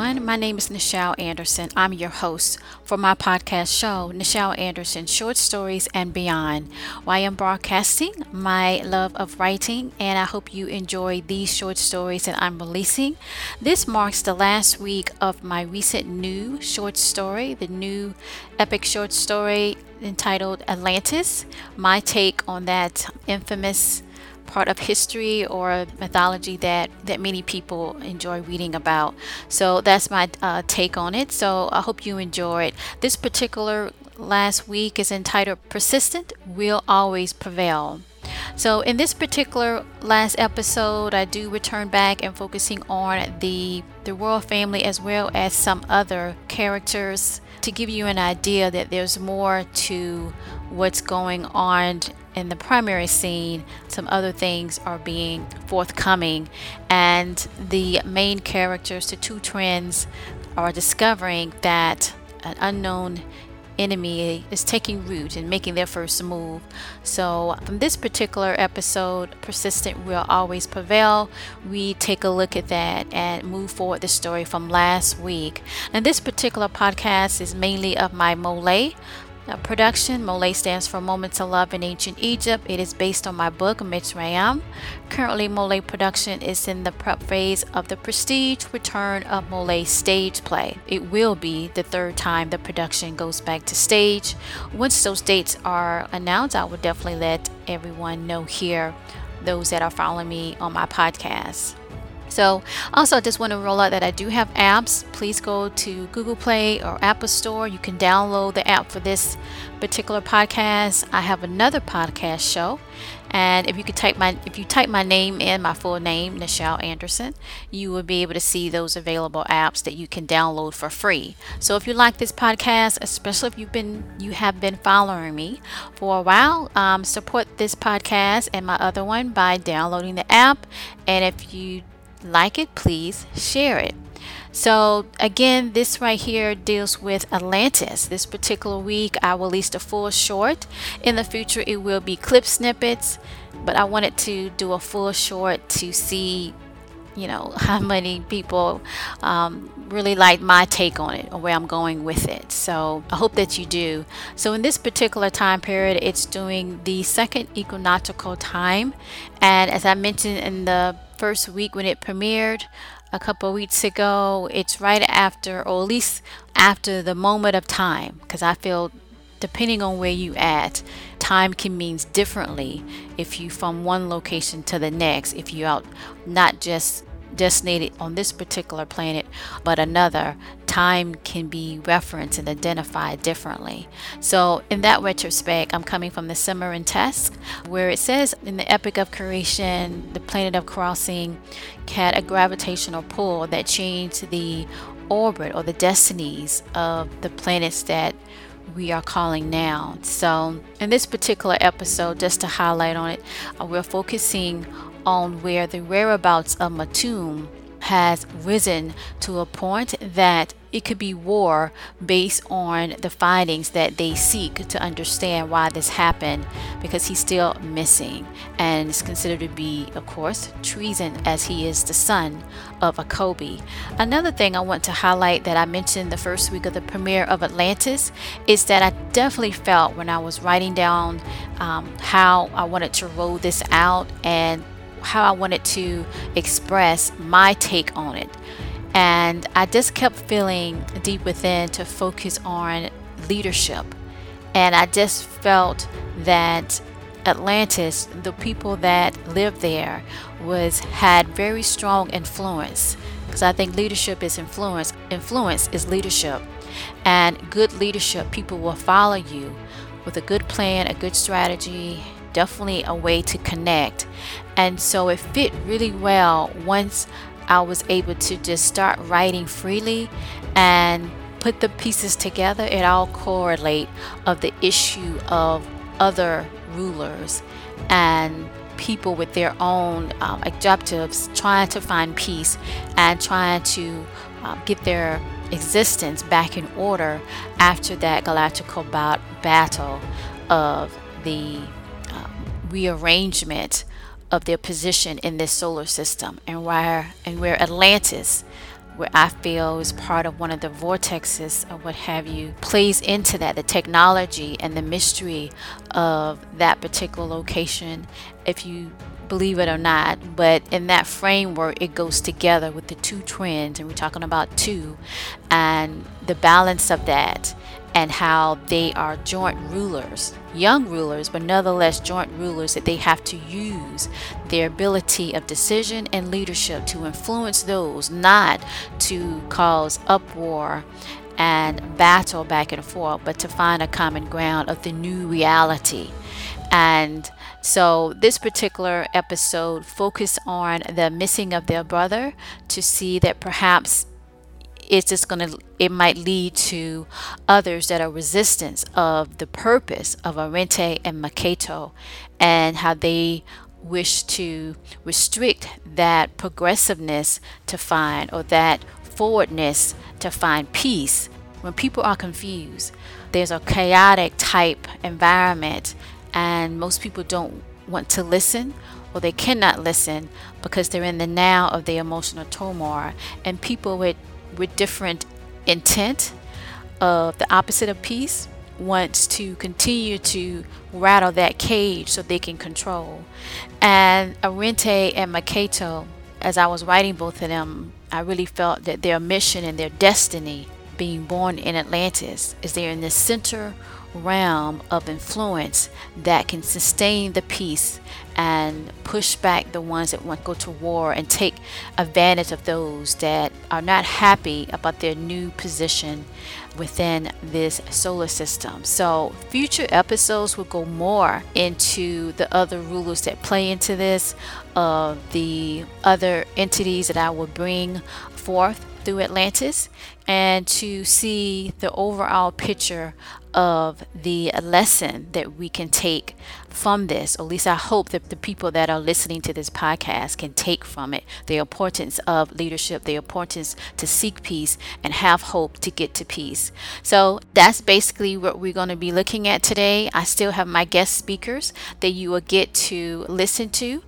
everyone. My name is Nichelle Anderson. I'm your host for my podcast show, Nichelle Anderson Short Stories and Beyond. Why I'm broadcasting my love of writing, and I hope you enjoy these short stories that I'm releasing. This marks the last week of my recent new short story, the new epic short story entitled Atlantis, my take on that infamous part of history or mythology that that many people enjoy reading about. So that's my uh, take on it. So I hope you enjoy it. This particular last week is entitled "Persistent Will Always Prevail." So in this particular last episode, I do return back and focusing on the the royal family as well as some other characters to give you an idea that there's more to what's going on in the primary scene, some other things are being forthcoming, and the main characters, the two twins, are discovering that an unknown enemy is taking root and making their first move. So, from this particular episode, Persistent Will Always Prevail, we take a look at that and move forward the story from last week. And this particular podcast is mainly of my Mole uh, production. Mole stands for Moments of Love in Ancient Egypt. It is based on my book, Mitzrayim. Currently, Mole production is in the prep phase of the prestige return of Mole stage play. It will be the third time the production goes back to stage. Once those dates are announced, I will definitely let everyone know here, those that are following me on my podcast. So, also, I just want to roll out that I do have apps. Please go to Google Play or Apple Store. You can download the app for this particular podcast. I have another podcast show, and if you could type my if you type my name in my full name, Nichelle Anderson, you will be able to see those available apps that you can download for free. So, if you like this podcast, especially if you've been you have been following me for a while, um, support this podcast and my other one by downloading the app. And if you like it, please share it. So, again, this right here deals with Atlantis. This particular week, I released a full short. In the future, it will be clip snippets, but I wanted to do a full short to see, you know, how many people um, really like my take on it or where I'm going with it. So, I hope that you do. So, in this particular time period, it's doing the second equinoctial time. And as I mentioned in the first week when it premiered a couple weeks ago. It's right after, or at least after the moment of time, because I feel depending on where you at, time can mean differently if you from one location to the next. If you out not just designated on this particular planet, but another, time can be referenced and identified differently. So, in that retrospect, I'm coming from the Sumerian text, where it says in the Epic of Creation, the planet of crossing had a gravitational pull that changed the orbit or the destinies of the planets that we are calling now. So, in this particular episode, just to highlight on it, we're focusing on where the whereabouts of Matum has risen to a point that it could be war based on the findings that they seek to understand why this happened because he's still missing and is considered to be, of course, treason as he is the son of Akobi. Another thing I want to highlight that I mentioned the first week of the premiere of Atlantis is that I definitely felt when I was writing down um, how I wanted to roll this out and how I wanted to express my take on it. And I just kept feeling deep within to focus on leadership. And I just felt that Atlantis, the people that lived there, was had very strong influence. Because I think leadership is influence. Influence is leadership. And good leadership, people will follow you with a good plan, a good strategy, definitely a way to connect. And so it fit really well once I was able to just start writing freely and put the pieces together. It all correlate of the issue of other rulers and people with their own um, objectives trying to find peace and trying to um, get their existence back in order after that galactical battle of the rearrangement of their position in this solar system and where and where Atlantis where I feel is part of one of the vortexes or what have you, plays into that the technology and the mystery of that particular location. If you believe it or not, but in that framework, it goes together with the two trends, and we're talking about two, and the balance of that and how they are joint rulers, young rulers, but nonetheless joint rulers that they have to use their ability of decision and leadership to influence those, not to cause uproar and battle back and forth, but to find a common ground of the new reality. And so this particular episode focused on the missing of their brother to see that perhaps it's just going to it might lead to others that are resistance of the purpose of Arente and Maketo and how they wish to restrict that progressiveness to find or that forwardness to find peace. When people are confused there's a chaotic type environment and most people don't want to listen or they cannot listen because they're in the now of the emotional turmoil. And people with with different intent of the opposite of peace wants to continue to rattle that cage so they can control. And Arente and Maketo, as I was writing both of them, I really felt that their mission and their destiny being born in Atlantis is they're in the center realm of influence that can sustain the peace and push back the ones that want to go to war and take advantage of those that are not happy about their new position within this solar system. So, future episodes will go more into the other rulers that play into this, of uh, the other entities that I will bring forth through Atlantis and to see the overall picture of the lesson that we can take from this, or at least I hope that the people that are listening to this podcast can take from it the importance of leadership, the importance to seek peace and have hope to get to peace. So that's basically what we're going to be looking at today. I still have my guest speakers that you will get to listen to,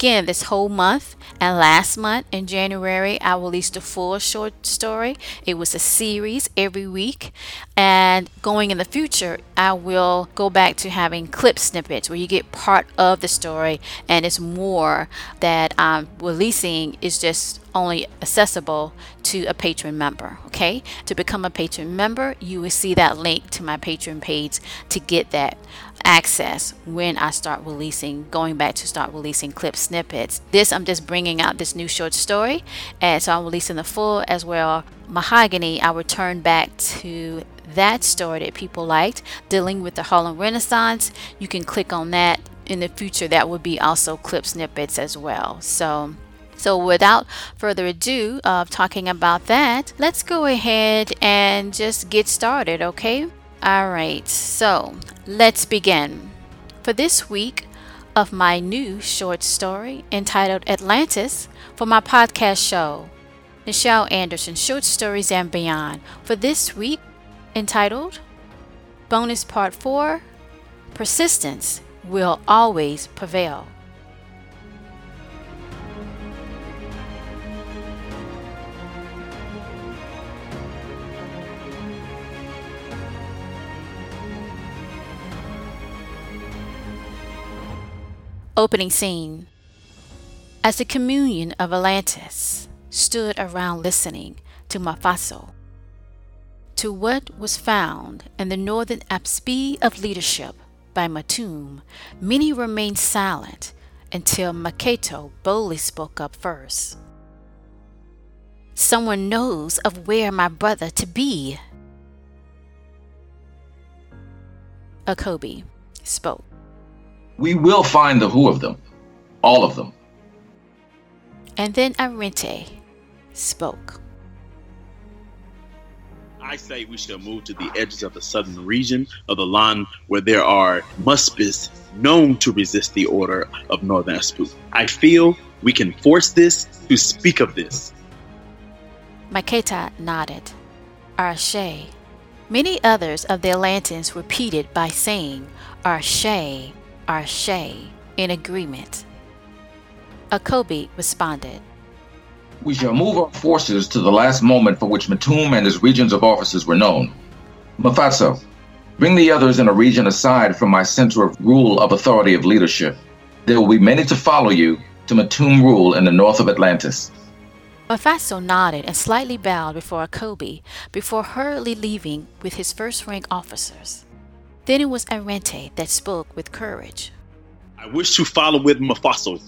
again this whole month and last month in January I released a full short story. It was a series every week and going in the future I will go back to having clip snippets where you get part of the story and it's more that I'm releasing is just only accessible to a Patreon member. Okay, to become a Patreon member, you will see that link to my Patreon page to get that access when I start releasing, going back to start releasing clip snippets. This, I'm just bringing out this new short story, and so I'm releasing the full as well. Mahogany, I return back to that story that people liked, dealing with the Harlem Renaissance. You can click on that in the future. That would be also clip snippets as well. So so without further ado of talking about that, let's go ahead and just get started, okay? All right, so let's begin. For this week of my new short story entitled Atlantis for my podcast show, Nichelle Anderson Short Stories and Beyond, for this week entitled Bonus Part 4 Persistence Will Always Prevail. Opening scene As the communion of Atlantis stood around listening to Mafatso, to what was found in the northern apspi of leadership by Matum, many remained silent until Maketo boldly spoke up first. Someone knows of where my brother to be. Akobi spoke we will find the who of them, all of them. And then Arente spoke. I say we should move to the edges of the southern region of the land where there are muspis known to resist the order of Northern Aspu. I feel we can force this to speak of this. Maketo nodded. Arshe. Many others of the Atlanteans repeated by saying Arshe Arshe in agreement. Akobi responded, We shall move our forces to the last moment for which Matum and his regions of officers were known. Mafatso, bring the others in a region aside from my center of rule of authority of leadership. There will be many to follow you to Matum rule in the north of Atlantis. Mafatso nodded and slightly bowed before Akobi before hurriedly leaving with his first rank officers. Then it was Arente that spoke with courage. I wish to follow with Mafatso,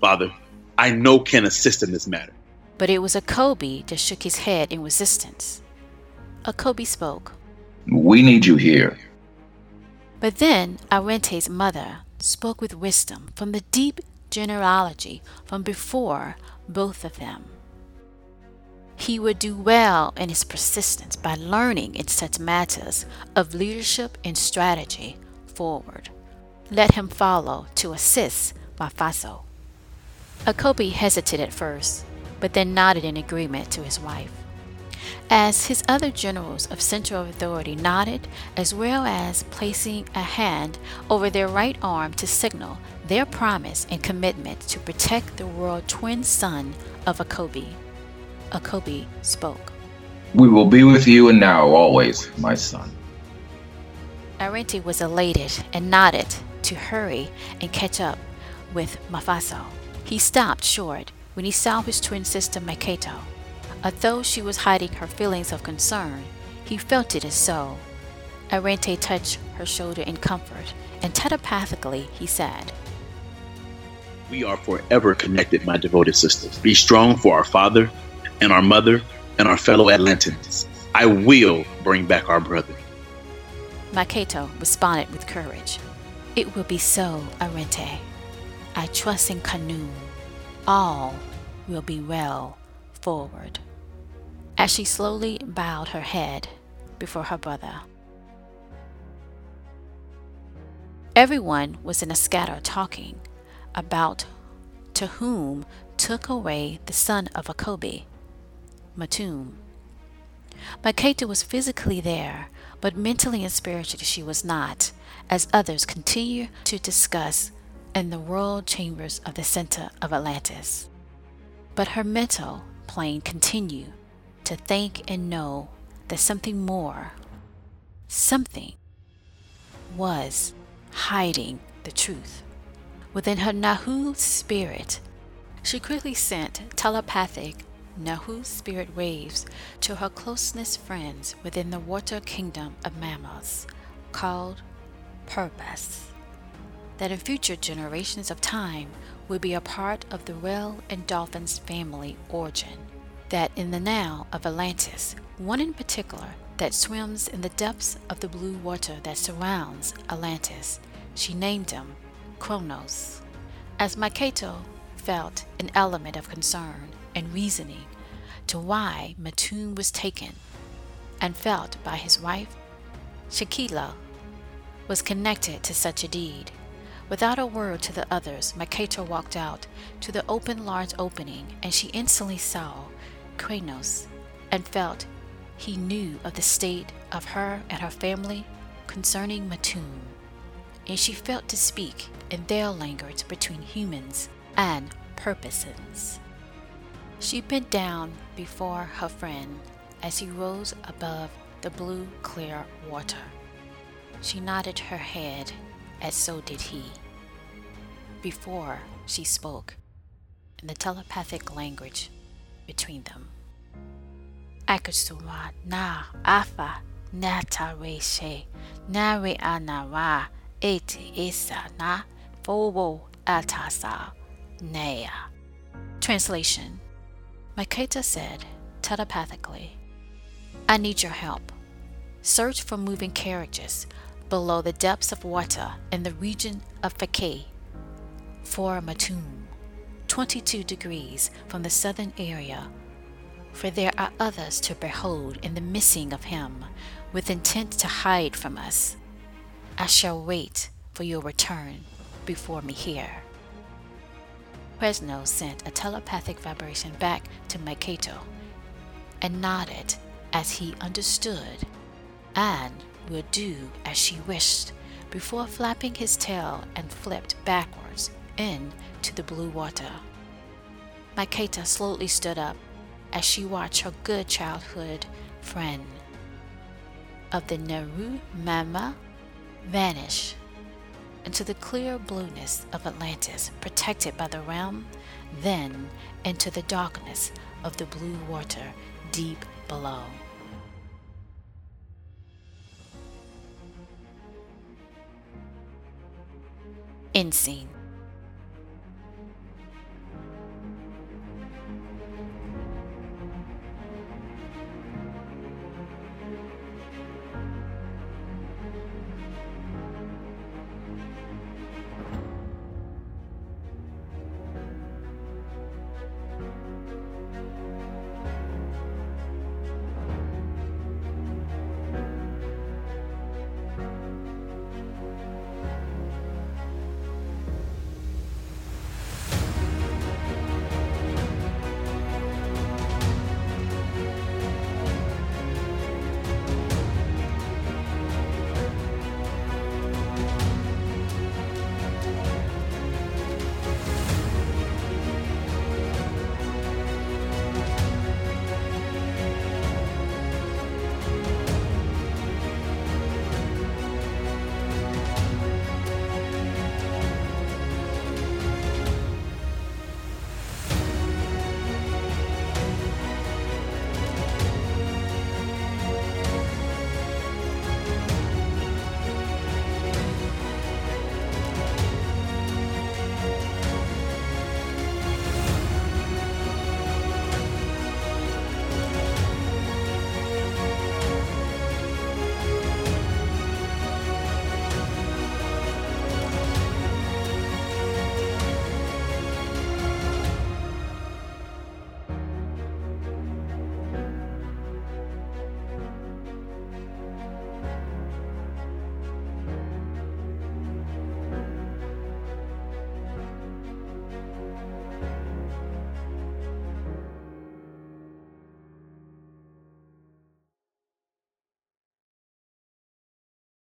Father. I know can assist in this matter. But it was Akobi that shook his head in resistance. Akobi spoke. We need you here. But then Arente's mother spoke with wisdom from the deep genealogy from before both of them. He would do well in his persistence by learning in such matters of leadership and strategy forward. Let him follow to assist Mafatso. Akobi hesitated at first, but then nodded in agreement to his wife. As his other generals of central authority nodded, as well as placing a hand over their right arm to signal their promise and commitment to protect the royal twin son of Akobi. Akobi spoke. We will be with you and now always, my son. Arente was elated and nodded to hurry and catch up with Mafatso. He stopped short when he saw his twin sister Maketo. Although she was hiding her feelings of concern, he felt it as so. Arente touched her shoulder in comfort, and telepathically he said, We are forever connected, my devoted sisters. Be strong for our father and our mother and our fellow Atlantans. I will bring back our brother. Maketo responded with courage. It will be so, Arente. I trust in Kanu. All will be well forward. As she slowly bowed her head before her brother. Everyone was in a scatter talking about to whom took away the son of Akobi, Matum. Maketo was physically there, but mentally and spiritually she was not, as others continue to discuss in the world chambers of the center of Atlantis. But her mental plane continued to think and know that something more, something, was hiding the truth. Within her Nahu spirit, she quickly sent telepathic Nahu spirit waves to her closeness friends within the water kingdom of mammals, called Porpoise, that in future generations of time will be a part of the whale and dolphin's family origin, that in the now of Atlantis, one in particular that swims in the depths of the blue water that surrounds Atlantis, she named him Kronos. As Maketo felt an element of concern and reasoning to why Matum was taken, and felt by his wife, Shakila, was connected to such a deed. Without a word to the others, Maketo walked out to the open large opening, and she instantly saw Kronos and felt he knew of the state of her and her family concerning Matum, and she felt to speak in their language between humans and porpoises. She bent down before her friend as he rose above the blue clear water. She nodded her head, as so did he. Before she spoke, in the telepathic language between them. Akasuma na afa natare she nare anawa eti isa na fobo atasa nea. Translation Maketo said telepathically, I need your help. Search for moving carriages below the depths of water in the region of Fakeh for Matum, 22 degrees from the southern area, for there are others to behold in the missing of him, with intent to hide from us. I shall wait for your return before me here. Fresno sent a telepathic vibration back to Maketo and nodded as he understood and would do as she wished before flapping his tail and flipped backwards into the blue water. Maketo slowly stood up as she watched her good childhood friend of the Naru Mama vanish into the clear blueness of Atlantis, protected by the realm, then into the darkness of the blue water deep below. End scene.